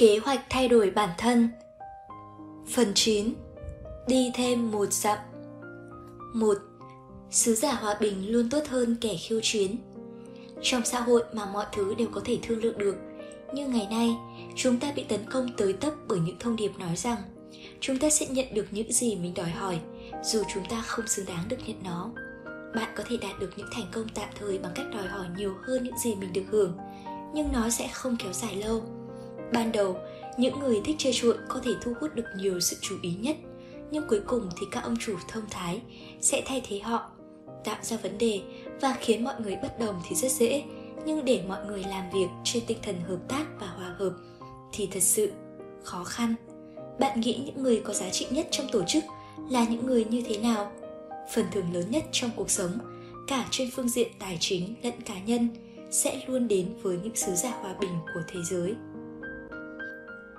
Kế hoạch thay đổi bản thân. Phần 9 Đi thêm một dặm. Một Sứ giả hòa bình luôn tốt hơn kẻ khiêu chiến. Trong xã hội mà mọi thứ đều có thể thương lượng được Như ngày nay, chúng ta bị tấn công tới tấp bởi những thông điệp nói rằng Chúng ta sẽ nhận được những gì mình đòi hỏi Dù chúng ta không xứng đáng được nhận nó. Bạn có thể đạt được những thành công tạm thời bằng cách đòi hỏi nhiều hơn những gì mình được hưởng Nhưng nó sẽ không kéo dài lâu. Ban đầu, những người thích chơi chuộng có thể thu hút được nhiều sự chú ý nhất nhưng cuối cùng thì các ông chủ thông thái sẽ thay thế họ tạo ra vấn đề và khiến mọi người bất đồng thì rất dễ. Nhưng để mọi người làm việc trên tinh thần hợp tác và hòa hợp thì thật sự khó khăn. Bạn nghĩ những người có giá trị nhất trong tổ chức là những người như thế nào? Phần thưởng lớn nhất trong cuộc sống cả trên phương diện tài chính lẫn cá nhân sẽ luôn đến với những sứ giả hòa bình của thế giới.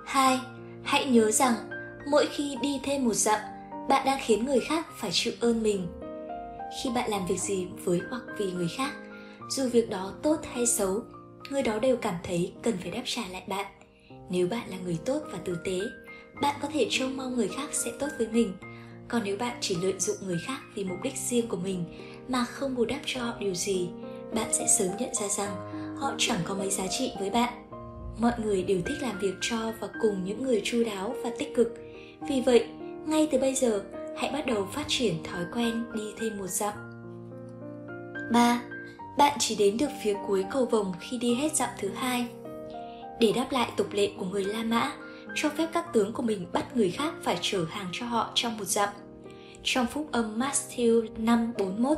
2. Hãy nhớ rằng mỗi khi đi thêm một dặm, bạn đang khiến người khác phải chịu ơn mình. Khi bạn làm việc gì với hoặc vì người khác, dù việc đó tốt hay xấu, người đó đều cảm thấy cần phải đáp trả lại bạn. Nếu bạn là người tốt và tử tế, bạn có thể trông mong người khác sẽ tốt với mình. Còn nếu bạn chỉ lợi dụng người khác vì mục đích riêng của mình mà không bù đắp cho họ điều gì, bạn sẽ sớm nhận ra rằng họ chẳng có mấy giá trị với bạn mọi người đều thích làm việc cho và cùng những người chu đáo và tích cực vì vậy ngay từ bây giờ hãy bắt đầu phát triển thói quen đi thêm một dặm 3. Bạn chỉ đến được phía cuối cầu vồng khi đi hết dặm thứ hai. Để đáp lại tục lệ của người La Mã, cho phép các tướng của mình bắt người khác phải chở hàng cho họ trong một dặm. Trong phúc âm Matthew 5:41,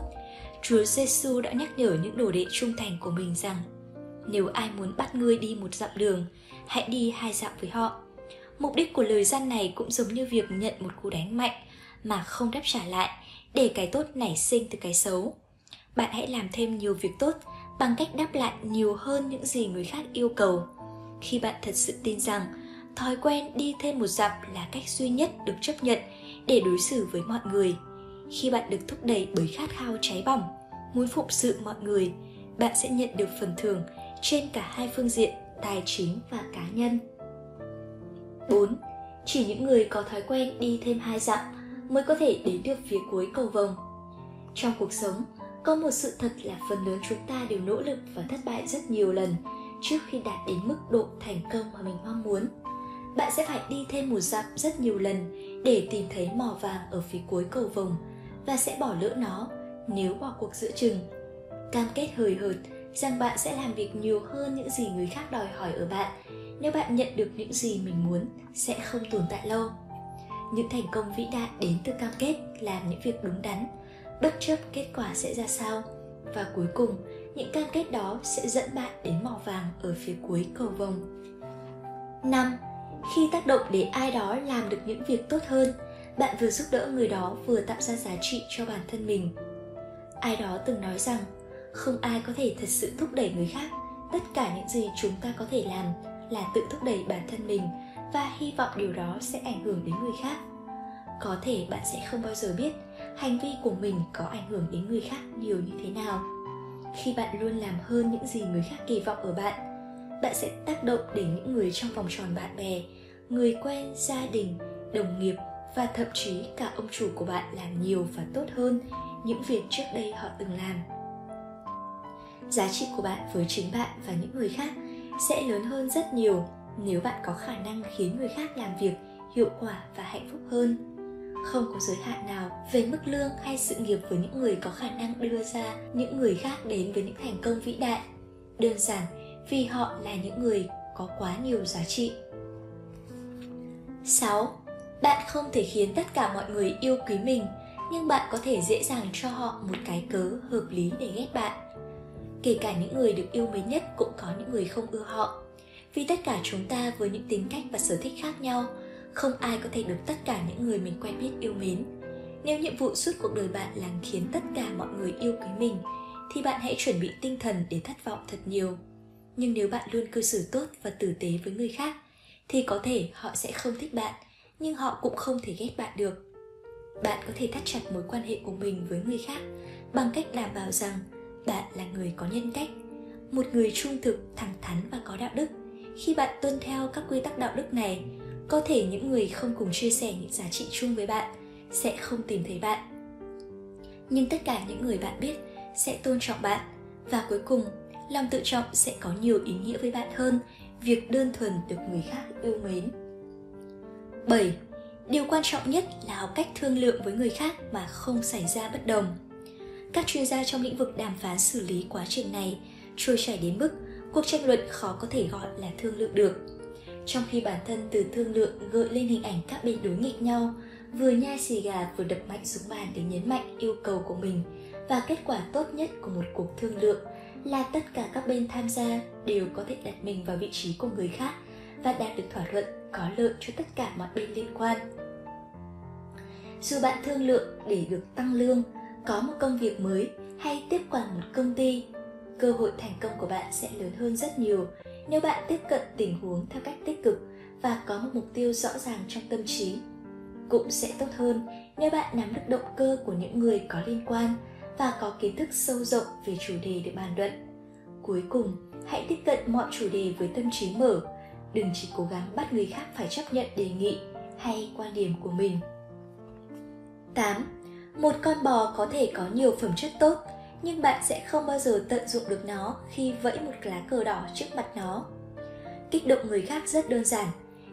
Chúa Giêsu đã nhắc nhở những đồ đệ trung thành của mình rằng nếu ai muốn bắt ngươi đi một dặm đường, hãy đi hai dặm với họ. Mục đích của lời gian này cũng giống như việc nhận một cú đánh mạnh mà không đáp trả lại để cái tốt nảy sinh từ cái xấu. Bạn hãy làm thêm nhiều việc tốt bằng cách đáp lại nhiều hơn những gì người khác yêu cầu. Khi bạn thật sự tin rằng thói quen đi thêm một dặm là cách duy nhất được chấp nhận để đối xử với mọi người. Khi bạn được thúc đẩy bởi khát khao cháy bỏng, muốn phụng sự mọi người, bạn sẽ nhận được phần thưởng trên cả hai phương diện tài chính và cá nhân. 4. Chỉ những người có thói quen đi thêm hai dặm mới có thể đến được phía cuối cầu vồng. Trong cuộc sống, có một sự thật là phần lớn chúng ta đều nỗ lực và thất bại rất nhiều lần trước khi đạt đến mức độ thành công mà mình mong muốn. Bạn sẽ phải đi thêm một dặm rất nhiều lần để tìm thấy mỏ vàng ở phía cuối cầu vồng và sẽ bỏ lỡ nó nếu bỏ cuộc giữa chừng. Cam kết hời hợt rằng bạn sẽ làm việc nhiều hơn những gì người khác đòi hỏi ở bạn nếu bạn nhận được những gì mình muốn sẽ không tồn tại lâu những thành công vĩ đại đến từ cam kết làm những việc đúng đắn bất chấp kết quả sẽ ra sao và cuối cùng những cam kết đó sẽ dẫn bạn đến mỏ vàng ở phía cuối cầu vồng 5. Khi tác động để ai đó làm được những việc tốt hơn, bạn vừa giúp đỡ người đó vừa tạo ra giá trị cho bản thân mình. Ai đó từng nói rằng không ai có thể thật sự thúc đẩy người khác. Tất cả những gì chúng ta có thể làm là tự thúc đẩy bản thân mình và hy vọng điều đó sẽ ảnh hưởng đến người khác. Có thể bạn sẽ không bao giờ biết hành vi của mình có ảnh hưởng đến người khác nhiều như thế nào. Khi bạn luôn làm hơn những gì người khác kỳ vọng ở bạn bạn sẽ tác động đến những người trong vòng tròn bạn bè, người quen, gia đình, đồng nghiệp và thậm chí cả ông chủ của bạn làm nhiều và tốt hơn những việc trước đây họ từng làm giá trị của bạn với chính bạn và những người khác sẽ lớn hơn rất nhiều nếu bạn có khả năng khiến người khác làm việc hiệu quả và hạnh phúc hơn. Không có giới hạn nào về mức lương hay sự nghiệp với những người có khả năng đưa ra những người khác đến với những thành công vĩ đại. Đơn giản vì họ là những người có quá nhiều giá trị. 6. Bạn không thể khiến tất cả mọi người yêu quý mình, nhưng bạn có thể dễ dàng cho họ một cái cớ hợp lý để ghét bạn kể cả những người được yêu mến nhất cũng có những người không ưa họ. Vì tất cả chúng ta với những tính cách và sở thích khác nhau, không ai có thể được tất cả những người mình quen biết yêu mến. Nếu nhiệm vụ suốt cuộc đời bạn là khiến tất cả mọi người yêu quý mình, thì bạn hãy chuẩn bị tinh thần để thất vọng thật nhiều. Nhưng nếu bạn luôn cư xử tốt và tử tế với người khác, thì có thể họ sẽ không thích bạn, nhưng họ cũng không thể ghét bạn được. Bạn có thể thắt chặt mối quan hệ của mình với người khác bằng cách đảm bảo rằng bạn là người có nhân cách, một người trung thực, thẳng thắn và có đạo đức khi bạn tuân theo các quy tắc đạo đức này, có thể những người không cùng chia sẻ những giá trị chung với bạn sẽ không tìm thấy bạn nhưng tất cả những người bạn biết sẽ tôn trọng bạn và cuối cùng, lòng tự trọng sẽ có nhiều ý nghĩa với bạn hơn việc đơn thuần được người khác yêu mến 7. Điều quan trọng nhất là học cách thương lượng với người khác mà không xảy ra bất đồng. Các chuyên gia trong lĩnh vực đàm phán xử lý quá trình này trôi chảy đến mức cuộc tranh luận khó có thể gọi là thương lượng được. Trong khi bản thân từ thương lượng gợi lên hình ảnh các bên đối nghịch nhau, vừa nhai xì gà vừa đập mạnh xuống bàn để nhấn mạnh yêu cầu của mình và kết quả tốt nhất của một cuộc thương lượng là tất cả các bên tham gia đều có thể đặt mình vào vị trí của người khác và đạt được thỏa thuận có lợi cho tất cả mọi bên liên quan. Dù bạn thương lượng để được tăng lương, có một công việc mới hay tiếp quản một công ty, cơ hội thành công của bạn sẽ lớn hơn rất nhiều nếu bạn tiếp cận tình huống theo cách tích cực và có một mục tiêu rõ ràng trong tâm trí. Cũng sẽ tốt hơn nếu bạn nắm được động cơ của những người có liên quan và có kiến thức sâu rộng về chủ đề để bàn luận. Cuối cùng, hãy tiếp cận mọi chủ đề với tâm trí mở, đừng chỉ cố gắng bắt người khác phải chấp nhận đề nghị hay quan điểm của mình. 8. Một con bò có thể có nhiều phẩm chất tốt, nhưng bạn sẽ không bao giờ tận dụng được nó khi vẫy một lá cờ đỏ trước mặt nó. Kích động người khác rất đơn giản.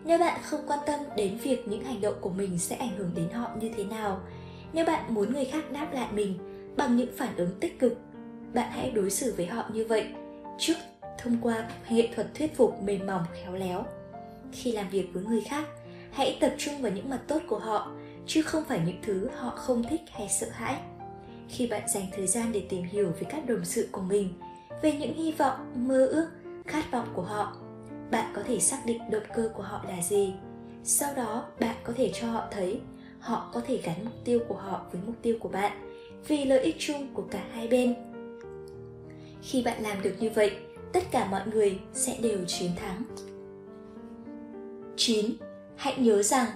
Nếu bạn không quan tâm đến việc những hành động của mình sẽ ảnh hưởng đến họ như thế nào, nếu bạn muốn người khác đáp lại mình bằng những phản ứng tích cực, bạn hãy đối xử với họ như vậy trước thông qua nghệ thuật thuyết phục mềm mỏng khéo léo. Khi làm việc với người khác, hãy tập trung vào những mặt tốt của họ chứ không phải những thứ họ không thích hay sợ hãi. Khi bạn dành thời gian để tìm hiểu về các đồng sự của mình, về những hy vọng, mơ ước, khát vọng của họ, bạn có thể xác định động cơ của họ là gì. Sau đó, bạn có thể cho họ thấy họ có thể gắn mục tiêu của họ với mục tiêu của bạn vì lợi ích chung của cả hai bên. Khi bạn làm được như vậy, tất cả mọi người sẽ đều chiến thắng. 9. Hãy nhớ rằng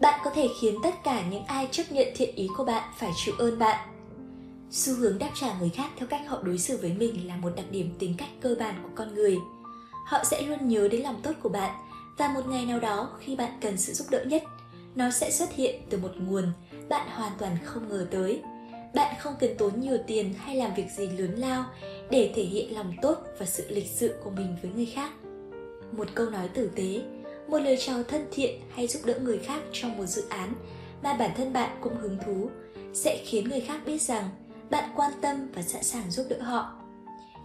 bạn có thể khiến tất cả những ai chấp nhận thiện ý của bạn phải chịu ơn bạn. Xu hướng đáp trả người khác theo cách họ đối xử với mình là một đặc điểm tính cách cơ bản của con người. Họ sẽ luôn nhớ đến lòng tốt của bạn và một ngày nào đó khi bạn cần sự giúp đỡ nhất, nó sẽ xuất hiện từ một nguồn bạn hoàn toàn không ngờ tới. Bạn không cần tốn nhiều tiền hay làm việc gì lớn lao để thể hiện lòng tốt và sự lịch sự của mình với người khác. Một câu nói tử tế một lời chào thân thiện hay giúp đỡ người khác trong một dự án mà bản thân bạn cũng hứng thú, sẽ khiến người khác biết rằng bạn quan tâm và sẵn sàng giúp đỡ họ.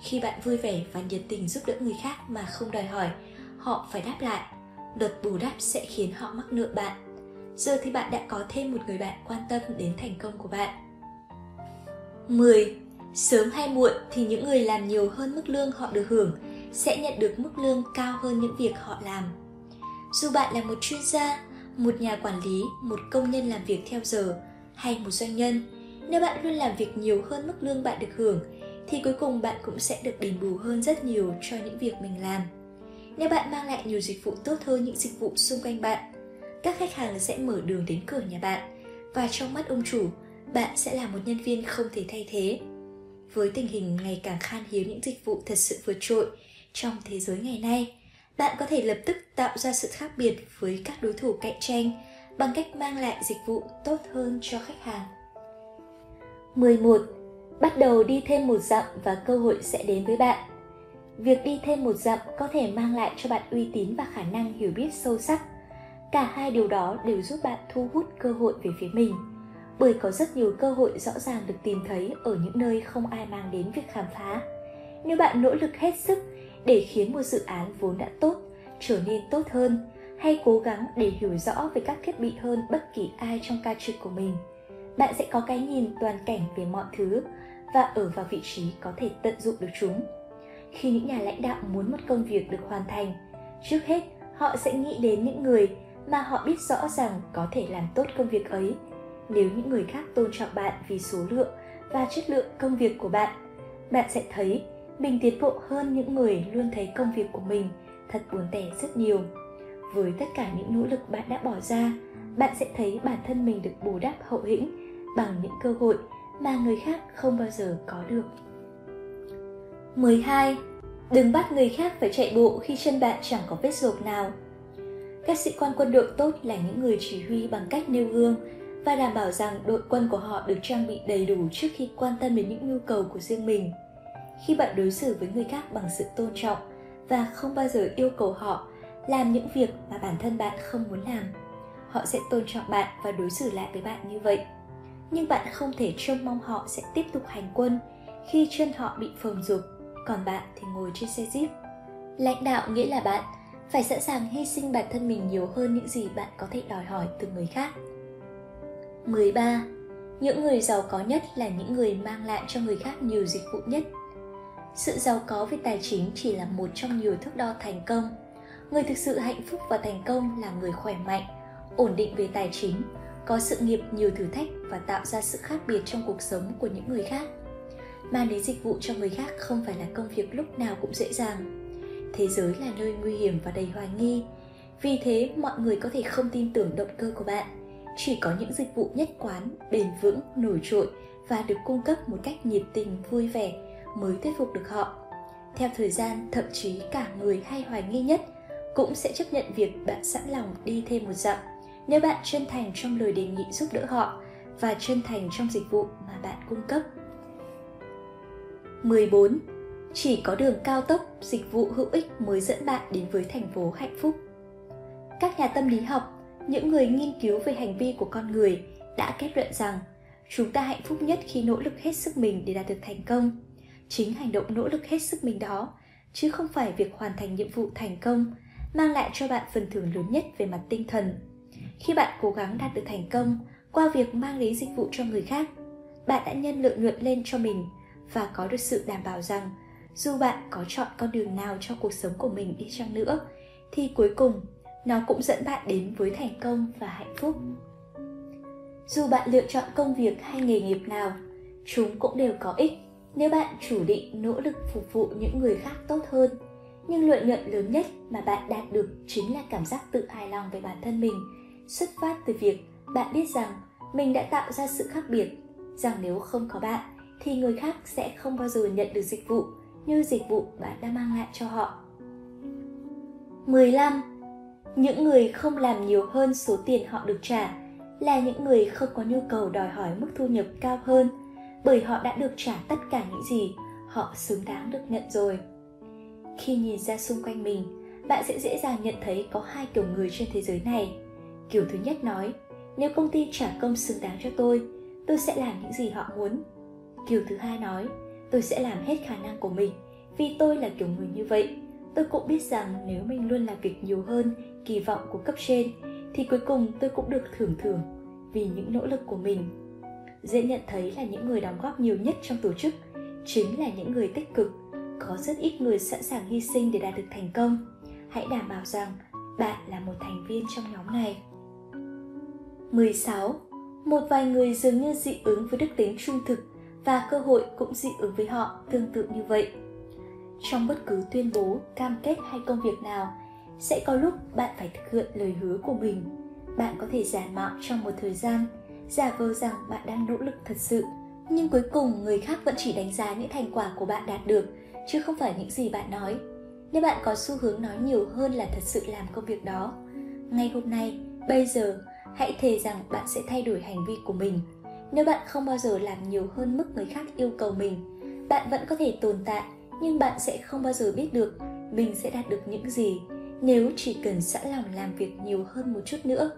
Khi bạn vui vẻ và nhiệt tình giúp đỡ người khác mà không đòi hỏi, họ phải đáp lại. Đợt bù đắp sẽ khiến họ mắc nợ bạn. Giờ thì bạn đã có thêm một người bạn quan tâm đến thành công của bạn. 10. Sớm hay muộn thì những người làm nhiều hơn mức lương họ được hưởng sẽ nhận được mức lương cao hơn những việc họ làm dù bạn là một chuyên gia, một nhà quản lý, một công nhân làm việc theo giờ, hay một doanh nhân, nếu bạn luôn làm việc nhiều hơn mức lương bạn được hưởng, thì cuối cùng bạn cũng sẽ được đền bù hơn rất nhiều cho những việc mình làm. Nếu bạn mang lại nhiều dịch vụ tốt hơn những dịch vụ xung quanh bạn, các khách hàng sẽ mở đường đến cửa nhà bạn và trong mắt ông chủ, bạn sẽ là một nhân viên không thể thay thế. Với tình hình ngày càng khan hiếm những dịch vụ thật sự vượt trội trong thế giới ngày nay bạn có thể lập tức tạo ra sự khác biệt với các đối thủ cạnh tranh bằng cách mang lại dịch vụ tốt hơn cho khách hàng. 11. Bắt đầu đi thêm một dặm và cơ hội sẽ đến với bạn. Việc đi thêm một dặm có thể mang lại cho bạn uy tín và khả năng hiểu biết sâu sắc. Cả hai điều đó đều giúp bạn thu hút cơ hội về phía mình, bởi có rất nhiều cơ hội rõ ràng được tìm thấy ở những nơi không ai mang đến việc khám phá. Nếu bạn nỗ lực hết sức để khiến một dự án vốn đã tốt, trở nên tốt hơn, hay cố gắng để hiểu rõ về các thiết bị hơn bất kỳ ai trong ca trực của mình. Bạn sẽ có cái nhìn toàn cảnh về mọi thứ và ở vào vị trí có thể tận dụng được chúng. Khi những nhà lãnh đạo muốn một công việc được hoàn thành, trước hết họ sẽ nghĩ đến những người mà họ biết rõ rằng có thể làm tốt công việc ấy. Nếu những người khác tôn trọng bạn vì số lượng và chất lượng công việc của bạn bạn sẽ thấy mình tiến bộ hơn những người luôn thấy công việc của mình thật buồn tẻ rất nhiều với tất cả những nỗ lực bạn đã bỏ ra, bạn sẽ thấy bản thân mình được bù đắp hậu hĩnh bằng những cơ hội mà người khác không bao giờ có được 12. Đừng bắt người khác phải chạy bộ khi chân bạn chẳng có vết ruột nào. Các sĩ quan quân đội tốt là những người chỉ huy bằng cách nêu gương và đảm bảo rằng đội quân của họ được trang bị đầy đủ trước khi quan tâm đến những nhu cầu của riêng mình. Khi bạn đối xử với người khác bằng sự tôn trọng và không bao giờ yêu cầu họ làm những việc mà bản thân bạn không muốn làm, họ sẽ tôn trọng bạn và đối xử lại với bạn như vậy. Nhưng bạn không thể trông mong họ sẽ tiếp tục hành quân khi chân họ bị phồng rụp, còn bạn thì ngồi trên xe jeep. Lãnh đạo nghĩa là bạn phải sẵn sàng hy sinh bản thân mình nhiều hơn những gì bạn có thể đòi hỏi từ người khác. 13. Những người giàu có nhất là những người mang lại cho người khác nhiều dịch vụ nhất. Sự giàu có về tài chính chỉ là một trong nhiều thước đo thành công. Người thực sự hạnh phúc và thành công là người khỏe mạnh, ổn định về tài chính, có sự nghiệp nhiều thử thách và tạo ra sự khác biệt trong cuộc sống của những người khác. Mang đến dịch vụ cho người khác không phải là công việc lúc nào cũng dễ dàng. Thế giới là nơi nguy hiểm và đầy hoài nghi. Vì thế, mọi người có thể không tin tưởng động cơ của bạn chỉ có những dịch vụ nhất quán, bền vững, nổi trội và được cung cấp một cách nhiệt tình, vui vẻ mới thuyết phục được họ. Theo thời gian, thậm chí cả người hay hoài nghi nhất cũng sẽ chấp nhận việc bạn sẵn lòng đi thêm một dặm nếu bạn chân thành trong lời đề nghị giúp đỡ họ và chân thành trong dịch vụ mà bạn cung cấp. 14. Chỉ có đường cao tốc, dịch vụ hữu ích mới dẫn bạn đến với thành phố hạnh phúc. Các nhà tâm lý học những người nghiên cứu về hành vi của con người đã kết luận rằng chúng ta hạnh phúc nhất khi nỗ lực hết sức mình để đạt được thành công chính hành động nỗ lực hết sức mình đó, chứ không phải việc hoàn thành nhiệm vụ thành công mang lại cho bạn phần thưởng lớn nhất về mặt tinh thần. Khi bạn cố gắng đạt được thành công qua việc mang đến dịch vụ cho người khác, bạn đã nhân lượng nhuận lên cho mình và có được sự đảm bảo rằng dù bạn có chọn con đường nào cho cuộc sống của mình đi chăng nữa, thì cuối cùng nó cũng dẫn bạn đến với thành công và hạnh phúc. Dù bạn lựa chọn công việc hay nghề nghiệp nào, chúng cũng đều có ích nếu bạn chủ định nỗ lực phục vụ những người khác tốt hơn, nhưng lợi nhuận lớn nhất mà bạn đạt được chính là cảm giác tự hài lòng về bản thân mình, xuất phát từ việc bạn biết rằng mình đã tạo ra sự khác biệt, rằng nếu không có bạn thì người khác sẽ không bao giờ nhận được dịch vụ như dịch vụ bạn đã mang lại cho họ. 15 những người không làm nhiều hơn số tiền họ được trả là những người không có nhu cầu đòi hỏi mức thu nhập cao hơn bởi họ đã được trả tất cả những gì họ xứng đáng được nhận rồi. Khi nhìn ra xung quanh mình, bạn sẽ dễ dàng nhận thấy có hai kiểu người trên thế giới này. Kiểu thứ nhất nói, nếu công ty trả công xứng đáng cho tôi tôi sẽ làm những gì họ muốn. Kiểu thứ hai nói, tôi sẽ làm hết khả năng của mình, vì tôi là kiểu người như vậy. Tôi cũng biết rằng nếu mình luôn làm việc nhiều hơn kỳ vọng của cấp trên, thì cuối cùng tôi cũng được thưởng thưởng vì những nỗ lực của mình dễ nhận thấy là những người đóng góp nhiều nhất trong tổ chức chính là những người tích cực có rất ít người sẵn sàng hy sinh để đạt được thành công hãy đảm bảo rằng bạn là một thành viên trong nhóm này 16. Một vài người dường như dị ứng với đức tính trung thực và cơ hội cũng dị ứng với họ tương tự như vậy. Trong bất cứ tuyên bố, cam kết hay công việc nào, sẽ có lúc bạn phải thực hiện lời hứa của mình bạn có thể giả mạo trong một thời gian giả vờ rằng bạn đang nỗ lực thật sự, nhưng cuối cùng người khác vẫn chỉ đánh giá những thành quả của bạn đạt được, chứ không phải những gì bạn nói. Nếu bạn có xu hướng nói nhiều hơn là thật sự làm công việc đó, ngay hôm nay, bây giờ, hãy thề rằng bạn sẽ thay đổi hành vi của mình. Nếu bạn không bao giờ làm nhiều hơn mức người khác yêu cầu mình, bạn vẫn có thể tồn tại, nhưng bạn sẽ không bao giờ biết được mình sẽ đạt được những gì. Nếu chỉ cần sẵn lòng làm việc nhiều hơn một chút nữa,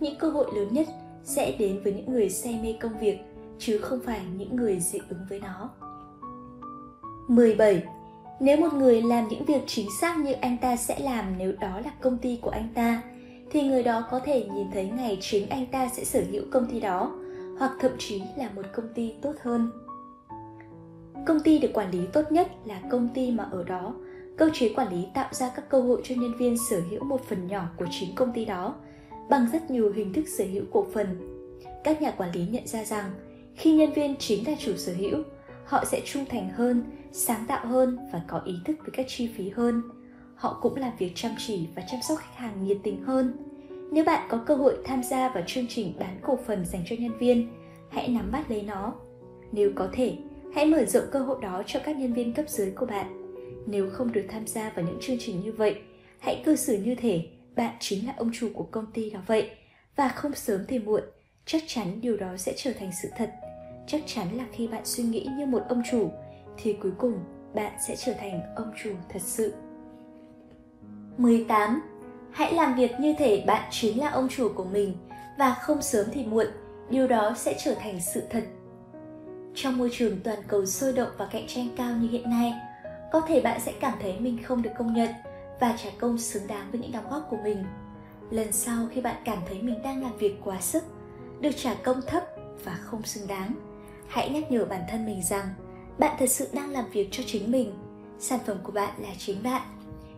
những cơ hội lớn nhất sẽ đến với những người say mê công việc chứ không phải những người dị ứng với nó 17. Nếu một người làm những việc chính xác như anh ta sẽ làm nếu đó là công ty của anh ta, thì người đó có thể nhìn thấy ngày chính anh ta sẽ sở hữu công ty đó, hoặc thậm chí là một công ty tốt hơn. Công ty được quản lý tốt nhất là công ty mà ở đó cơ chế quản lý tạo ra các cơ hội cho nhân viên sở hữu một phần nhỏ của chính công ty đó bằng rất nhiều hình thức sở hữu cổ phần. Các nhà quản lý nhận ra rằng khi nhân viên chính là chủ sở hữu, họ sẽ trung thành hơn, sáng tạo hơn và có ý thức về các chi phí hơn. Họ cũng làm việc chăm chỉ và chăm sóc khách hàng nhiệt tình hơn. Nếu bạn có cơ hội tham gia vào chương trình bán cổ phần dành cho nhân viên, hãy nắm bắt lấy nó. Nếu có thể, hãy mở rộng cơ hội đó cho các nhân viên cấp dưới của bạn Nếu không được tham gia vào những chương trình như vậy, hãy cư xử như thể bạn chính là ông chủ của công ty đó vậy và không sớm thì muộn, chắc chắn điều đó sẽ trở thành sự thật. Chắc chắn là khi bạn suy nghĩ như một ông chủ thì cuối cùng bạn sẽ trở thành ông chủ thật sự. 18. Hãy làm việc như thể bạn chính là ông chủ của mình và không sớm thì muộn, điều đó sẽ trở thành sự thật. Trong môi trường toàn cầu sôi động và cạnh tranh cao như hiện nay, có thể bạn sẽ cảm thấy mình không được công nhận và trả công xứng đáng với những đóng góp của mình. Lần sau khi bạn cảm thấy mình đang làm việc quá sức, được trả công thấp và không xứng đáng, hãy nhắc nhở bản thân mình rằng bạn thật sự đang làm việc cho chính mình. Sản phẩm của bạn là chính bạn.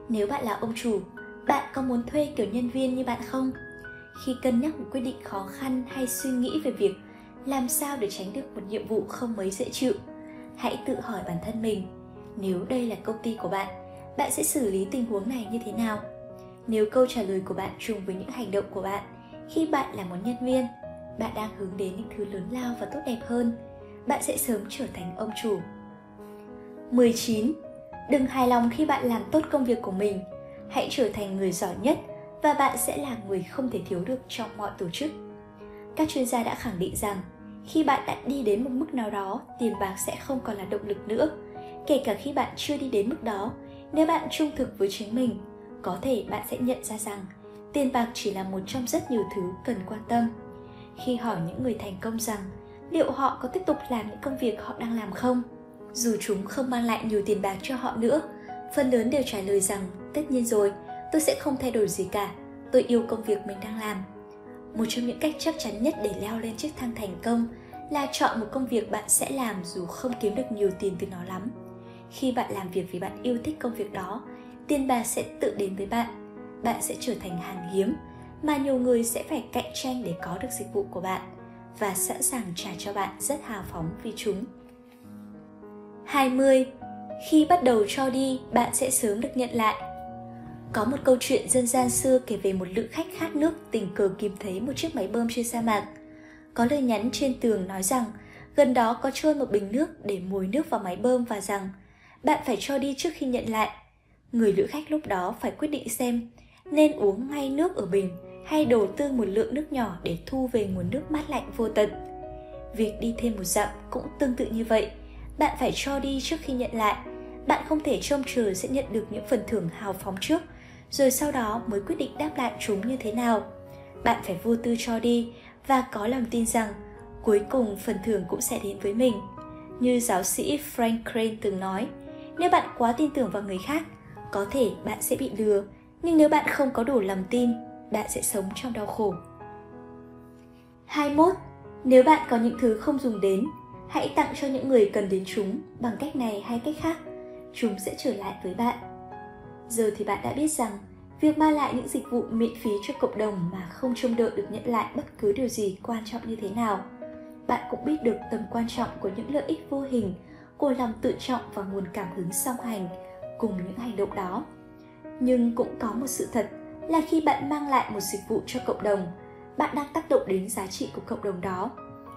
Nếu bạn là ông chủ, bạn có muốn thuê kiểu nhân viên như bạn không? Khi cân nhắc một quyết định khó khăn hay suy nghĩ về việc làm sao để tránh được một nhiệm vụ không mấy dễ chịu, hãy tự hỏi bản thân mình, nếu đây là công ty của bạn, bạn sẽ xử lý tình huống này như thế nào? Nếu câu trả lời của bạn trùng với những hành động của bạn khi bạn là một nhân viên, bạn đang hướng đến những thứ lớn lao và tốt đẹp hơn, bạn sẽ sớm trở thành ông chủ. 19. Đừng hài lòng khi bạn làm tốt công việc của mình. Hãy trở thành người giỏi nhất và bạn sẽ là người không thể thiếu được trong mọi tổ chức. Các chuyên gia đã khẳng định rằng khi bạn đã đi đến một mức nào đó, tiền bạc sẽ không còn là động lực nữa. Kể cả khi bạn chưa đi đến mức đó, nếu bạn trung thực với chính mình, có thể bạn sẽ nhận ra rằng tiền bạc chỉ là một trong rất nhiều thứ cần quan tâm. Khi hỏi những người thành công rằng liệu họ có tiếp tục làm những công việc họ đang làm không, dù chúng không mang lại nhiều tiền bạc cho họ nữa, phần lớn đều trả lời rằng tất nhiên rồi, tôi sẽ không thay đổi gì cả, tôi yêu công việc mình đang làm. Một trong những cách chắc chắn nhất để leo lên chiếc thang thành công là chọn một công việc bạn sẽ làm dù không kiếm được nhiều tiền từ nó lắm khi bạn làm việc vì bạn yêu thích công việc đó tiền bạc sẽ tự đến với bạn bạn sẽ trở thành hàng hiếm mà nhiều người sẽ phải cạnh tranh để có được dịch vụ của bạn và sẵn sàng trả cho bạn rất hào phóng vì chúng. 20. Khi bắt đầu cho đi, bạn sẽ sớm được nhận lại. Có một câu chuyện dân gian xưa kể về một lữ khách khát nước tình cờ kịp thấy một chiếc máy bơm trên sa mạc. Có lời nhắn trên tường nói rằng gần đó có trôi một bình nước để mùi nước vào máy bơm và rằng bạn phải cho đi trước khi nhận lại. Người lữ khách lúc đó phải quyết định xem nên uống ngay nước ở bình hay đầu tư một lượng nước nhỏ để thu về nguồn nước mát lạnh vô tận. Việc đi thêm một dặm cũng tương tự như vậy. Bạn phải cho đi trước khi nhận lại. Bạn không thể trông chờ sẽ nhận được những phần thưởng hào phóng trước, rồi sau đó mới quyết định đáp lại chúng như thế nào. Bạn phải vô tư cho đi và có lòng tin rằng cuối cùng phần thưởng cũng sẽ đến với mình. Như giáo sĩ Frank Crane từng nói, nếu bạn quá tin tưởng vào người khác, có thể bạn sẽ bị lừa, nhưng nếu bạn không có đủ lòng tin, bạn sẽ sống trong đau khổ. 21. Nếu bạn có những thứ không dùng đến, hãy tặng cho những người cần đến chúng bằng cách này hay cách khác. Chúng sẽ trở lại với bạn. Giờ thì bạn đã biết rằng, việc mang lại những dịch vụ miễn phí cho cộng đồng mà không trông đợi được nhận lại bất cứ điều gì quan trọng như thế nào. Bạn cũng biết được tầm quan trọng của những lợi ích vô hình của lòng tự trọng và nguồn cảm hứng song hành cùng những hành động đó. Nhưng cũng có một sự thật là khi bạn mang lại một dịch vụ cho cộng đồng, bạn đang tác động đến giá trị của cộng đồng đó.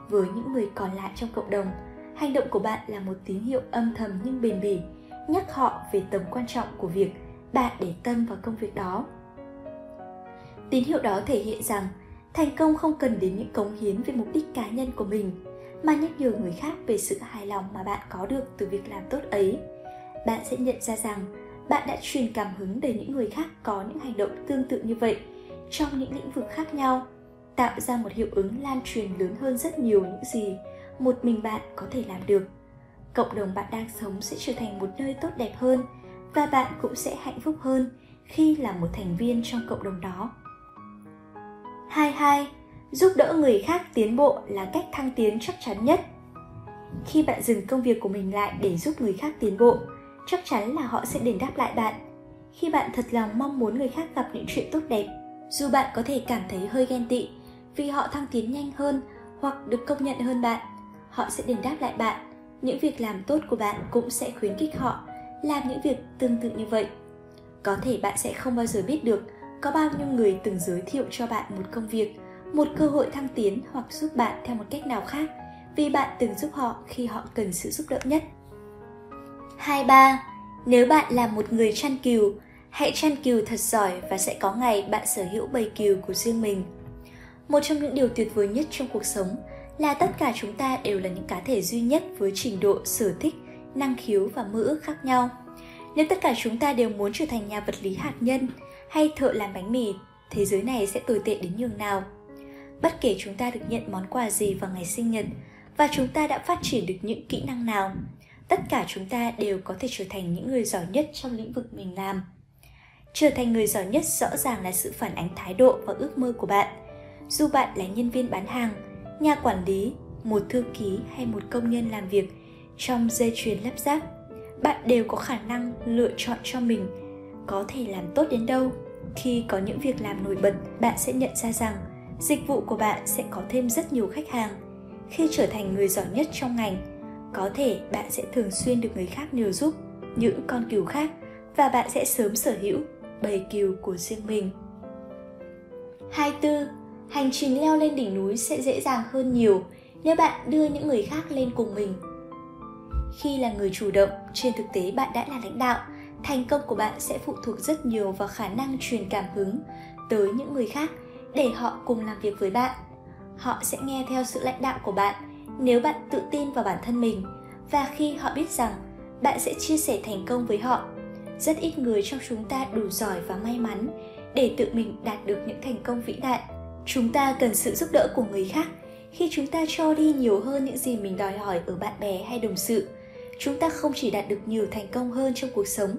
Với những người còn lại trong cộng đồng, hành động của bạn là một tín hiệu âm thầm nhưng bền bỉ, nhắc họ về tầm quan trọng của việc bạn để tâm vào công việc đó. Tín hiệu đó thể hiện rằng thành công không cần đến những cống hiến về mục đích cá nhân của mình mà nhắc nhở người khác về sự hài lòng mà bạn có được từ việc làm tốt ấy. Bạn sẽ nhận ra rằng bạn đã truyền cảm hứng để những người khác có những hành động tương tự như vậy trong những lĩnh vực khác nhau, tạo ra một hiệu ứng lan truyền lớn hơn rất nhiều những gì một mình bạn có thể làm được. Cộng đồng bạn đang sống sẽ trở thành một nơi tốt đẹp hơn và bạn cũng sẽ hạnh phúc hơn khi là một thành viên trong cộng đồng đó. 22 giúp đỡ người khác tiến bộ là cách thăng tiến chắc chắn nhất. Khi bạn dừng công việc của mình lại để giúp người khác tiến bộ, chắc chắn là họ sẽ đền đáp lại bạn. Khi bạn thật lòng mong muốn người khác gặp những chuyện tốt đẹp, dù bạn có thể cảm thấy hơi ghen tị vì họ thăng tiến nhanh hơn hoặc được công nhận hơn bạn, họ sẽ đền đáp lại bạn. Những việc làm tốt của bạn cũng sẽ khuyến khích họ làm những việc tương tự như vậy. Có thể bạn sẽ không bao giờ biết được có bao nhiêu người từng giới thiệu cho bạn một công việc một cơ hội thăng tiến hoặc giúp bạn theo một cách nào khác vì bạn từng giúp họ khi họ cần sự giúp đỡ nhất. 23. Nếu bạn là một người chăn cừu, hãy chăn cừu thật giỏi và sẽ có ngày bạn sở hữu bầy cừu của riêng mình. Một trong những điều tuyệt vời nhất trong cuộc sống là tất cả chúng ta đều là những cá thể duy nhất với trình độ sở thích, năng khiếu và mơ ước khác nhau. Nếu tất cả chúng ta đều muốn trở thành nhà vật lý hạt nhân hay thợ làm bánh mì, thế giới này sẽ tồi tệ đến nhường nào. Bất kể chúng ta được nhận món quà gì vào ngày sinh nhật và chúng ta đã phát triển được những kỹ năng nào, tất cả chúng ta đều có thể trở thành những người giỏi nhất trong lĩnh vực mình làm. Trở thành người giỏi nhất rõ ràng là sự phản ánh thái độ và ước mơ của bạn. Dù bạn là nhân viên bán hàng, nhà quản lý, một thư ký hay một công nhân làm việc trong dây chuyền lắp ráp, bạn đều có khả năng lựa chọn cho mình có thể làm tốt đến đâu. Khi có những việc làm nổi bật, bạn sẽ nhận ra rằng dịch vụ của bạn sẽ có thêm rất nhiều khách hàng. Khi trở thành người giỏi nhất trong ngành, có thể bạn sẽ thường xuyên được người khác nhờ giúp những con cừu khác và bạn sẽ sớm sở hữu bầy cừu của riêng mình. 24. Hành trình leo lên đỉnh núi sẽ dễ dàng hơn nhiều nếu bạn đưa những người khác lên cùng mình. Khi là người chủ động, trên thực tế bạn đã là lãnh đạo, thành công của bạn sẽ phụ thuộc rất nhiều vào khả năng truyền cảm hứng tới những người khác để họ cùng làm việc với bạn. Họ sẽ nghe theo sự lãnh đạo của bạn nếu bạn tự tin vào bản thân mình và khi họ biết rằng bạn sẽ chia sẻ thành công với họ. Rất ít người trong chúng ta đủ giỏi và may mắn để tự mình đạt được những thành công vĩ đại. Chúng ta cần sự giúp đỡ của người khác khi chúng ta cho đi nhiều hơn những gì mình đòi hỏi ở bạn bè hay đồng sự. Chúng ta không chỉ đạt được nhiều thành công hơn trong cuộc sống,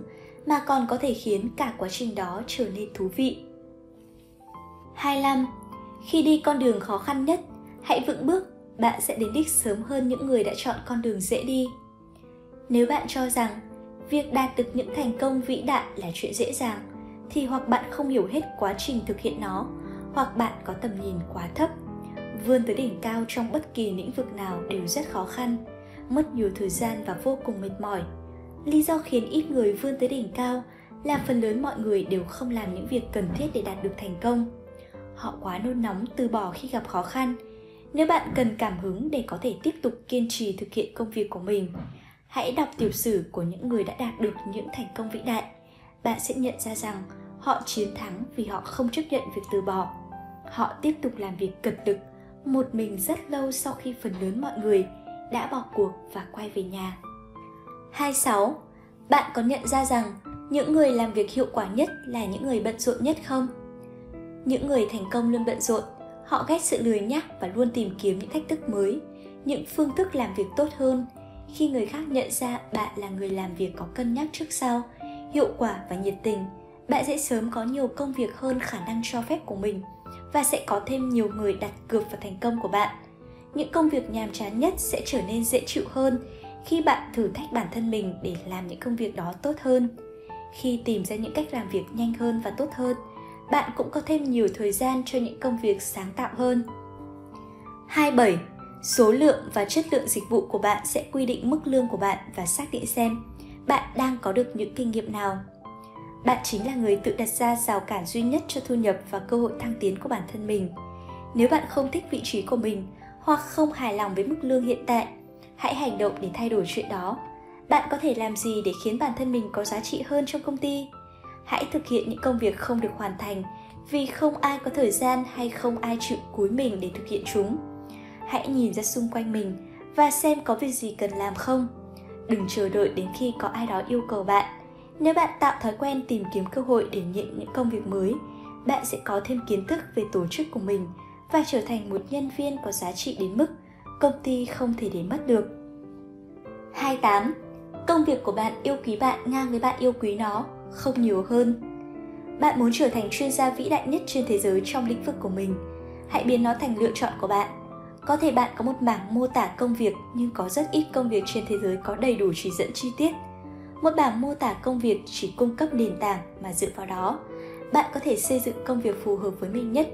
mà còn có thể khiến cả quá trình đó trở nên thú vị. 25. Khi đi con đường khó khăn nhất, hãy vững bước, bạn sẽ đến đích sớm hơn những người đã chọn con đường dễ đi. Nếu bạn cho rằng việc đạt được những thành công vĩ đại là chuyện dễ dàng, thì hoặc bạn không hiểu hết quá trình thực hiện nó, hoặc bạn có tầm nhìn quá thấp. Vươn tới đỉnh cao trong bất kỳ lĩnh vực nào đều rất khó khăn, mất nhiều thời gian và vô cùng mệt mỏi. Lý do khiến ít người vươn tới đỉnh cao là phần lớn mọi người đều không làm những việc cần thiết để đạt được thành công họ quá nôn nóng từ bỏ khi gặp khó khăn nếu bạn cần cảm hứng để có thể tiếp tục kiên trì thực hiện công việc của mình, hãy đọc tiểu sử của những người đã đạt được những thành công vĩ đại bạn sẽ nhận ra rằng họ chiến thắng vì họ không chấp nhận việc từ bỏ họ tiếp tục làm việc cực lực, một mình rất lâu sau khi phần lớn mọi người đã bỏ cuộc và quay về nhà 26. Bạn có nhận ra rằng những người làm việc hiệu quả nhất là những người bận rộn nhất không? Những người thành công luôn bận rộn, họ ghét sự lười nhác và luôn tìm kiếm những thách thức mới, những phương thức làm việc tốt hơn. Khi người khác nhận ra bạn là người làm việc có cân nhắc trước sau, hiệu quả và nhiệt tình, bạn sẽ sớm có nhiều công việc hơn khả năng cho phép của mình và sẽ có thêm nhiều người đặt cược vào thành công của bạn. Những công việc nhàm chán nhất sẽ trở nên dễ chịu hơn khi bạn thử thách bản thân mình để làm những công việc đó tốt hơn. Khi tìm ra những cách làm việc nhanh hơn và tốt hơn, bạn cũng có thêm nhiều thời gian cho những công việc sáng tạo hơn. 27. Số lượng và chất lượng dịch vụ của bạn sẽ quy định mức lương của bạn và xác định xem bạn đang có được những kinh nghiệm nào. Bạn chính là người tự đặt ra rào cản duy nhất cho thu nhập và cơ hội thăng tiến của bản thân mình. Nếu bạn không thích vị trí của mình hoặc không hài lòng với mức lương hiện tại, hãy hành động để thay đổi chuyện đó. Bạn có thể làm gì để khiến bản thân mình có giá trị hơn trong công ty? Hãy thực hiện những công việc không được hoàn thành vì không ai có thời gian hay không ai chịu cúi mình để thực hiện chúng. Hãy nhìn ra xung quanh mình và xem có việc gì cần làm không. Đừng chờ đợi đến khi có ai đó yêu cầu bạn. Nếu bạn tạo thói quen tìm kiếm cơ hội để nhận những công việc mới, bạn sẽ có thêm kiến thức về tổ chức của mình và trở thành một nhân viên có giá trị đến mức công ty không thể để mất được. 28. Công việc của bạn yêu quý bạn ngang với bạn yêu quý nó không nhiều hơn. Bạn muốn trở thành chuyên gia vĩ đại nhất trên thế giới trong lĩnh vực của mình, hãy biến nó thành lựa chọn của bạn. Có thể bạn có một bảng mô tả công việc nhưng có rất ít công việc trên thế giới có đầy đủ chỉ dẫn chi tiết. Một bảng mô tả công việc chỉ cung cấp nền tảng mà dựa vào đó, bạn có thể xây dựng công việc phù hợp với mình nhất.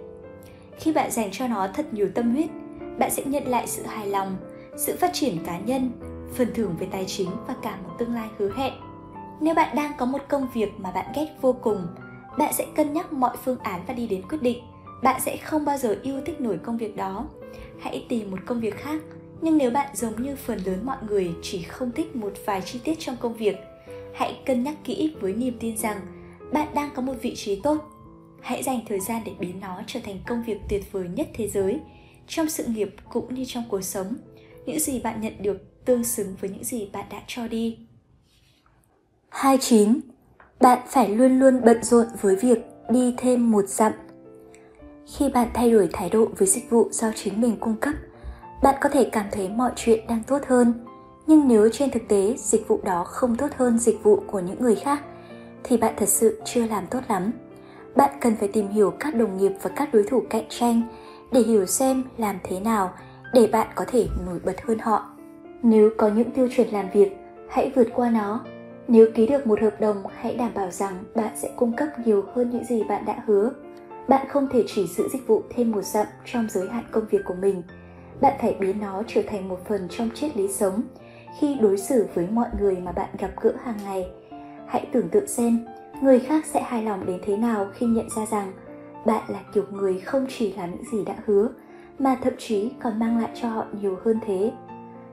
Khi bạn dành cho nó thật nhiều tâm huyết, bạn sẽ nhận lại sự hài lòng, sự phát triển cá nhân, phần thưởng về tài chính và cả một tương lai hứa hẹn nếu bạn đang có một công việc mà bạn ghét vô cùng, bạn sẽ cân nhắc mọi phương án và đi đến quyết định. Bạn sẽ không bao giờ yêu thích nổi công việc đó. Hãy tìm một công việc khác. Nhưng nếu bạn giống như phần lớn mọi người chỉ không thích một vài chi tiết trong công việc, hãy cân nhắc kỹ với niềm tin rằng bạn đang có một vị trí tốt. Hãy dành thời gian để biến nó trở thành công việc tuyệt vời nhất thế giới, trong sự nghiệp cũng như trong cuộc sống. Những gì bạn nhận được tương xứng với những gì bạn đã cho đi. 29. Bạn phải luôn luôn bận rộn với việc đi thêm một dặm. Khi bạn thay đổi thái độ với dịch vụ do chính mình cung cấp, bạn có thể cảm thấy mọi chuyện đang tốt hơn, nhưng nếu trên thực tế dịch vụ đó không tốt hơn dịch vụ của những người khác thì bạn thật sự chưa làm tốt lắm. Bạn cần phải tìm hiểu các đồng nghiệp và các đối thủ cạnh tranh để hiểu xem làm thế nào để bạn có thể nổi bật hơn họ. Nếu có những tiêu chuẩn làm việc, hãy vượt qua nó. Nếu ký được một hợp đồng, hãy đảm bảo rằng bạn sẽ cung cấp nhiều hơn những gì bạn đã hứa. Bạn không thể chỉ giữ dịch vụ thêm một dặm trong giới hạn công việc của mình. Bạn phải biến nó trở thành một phần trong triết lý sống khi đối xử với mọi người mà bạn gặp gỡ hàng ngày. Hãy tưởng tượng xem, người khác sẽ hài lòng đến thế nào khi nhận ra rằng bạn là kiểu người không chỉ làm những gì đã hứa, mà thậm chí còn mang lại cho họ nhiều hơn thế.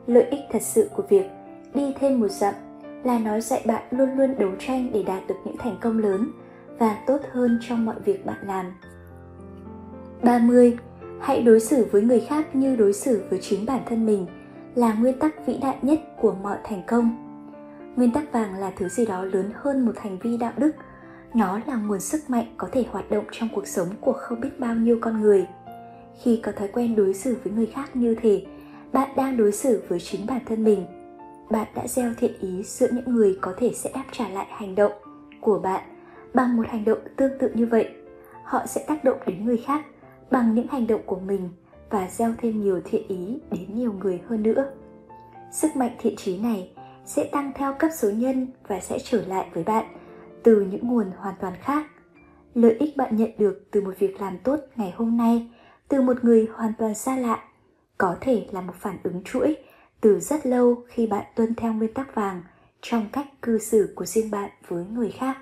Lợi ích thật sự của việc đi thêm một dặm là nó dạy bạn luôn luôn đấu tranh để đạt được những thành công lớn và tốt hơn trong mọi việc bạn làm. 30. Hãy đối xử với người khác như đối xử với chính bản thân mình là nguyên tắc vĩ đại nhất của mọi thành công. Nguyên tắc vàng là thứ gì đó lớn hơn một hành vi đạo đức. Nó là nguồn sức mạnh có thể hoạt động trong cuộc sống của không biết bao nhiêu con người. Khi có thói quen đối xử với người khác như thế, bạn đang đối xử với chính bản thân mình. Bạn đã gieo thiện ý giữa những người có thể sẽ đáp trả lại hành động của bạn bằng một hành động tương tự như vậy. Họ sẽ tác động đến người khác bằng những hành động của mình và gieo thêm nhiều thiện ý đến nhiều người hơn nữa. Sức mạnh thiện trí này sẽ tăng theo cấp số nhân và sẽ trở lại với bạn từ những nguồn hoàn toàn khác. Lợi ích bạn nhận được từ một việc làm tốt ngày hôm nay, từ một người hoàn toàn xa lạ, có thể là một phản ứng chuỗi từ rất lâu khi bạn tuân theo nguyên tắc vàng trong cách cư xử của riêng bạn với người khác.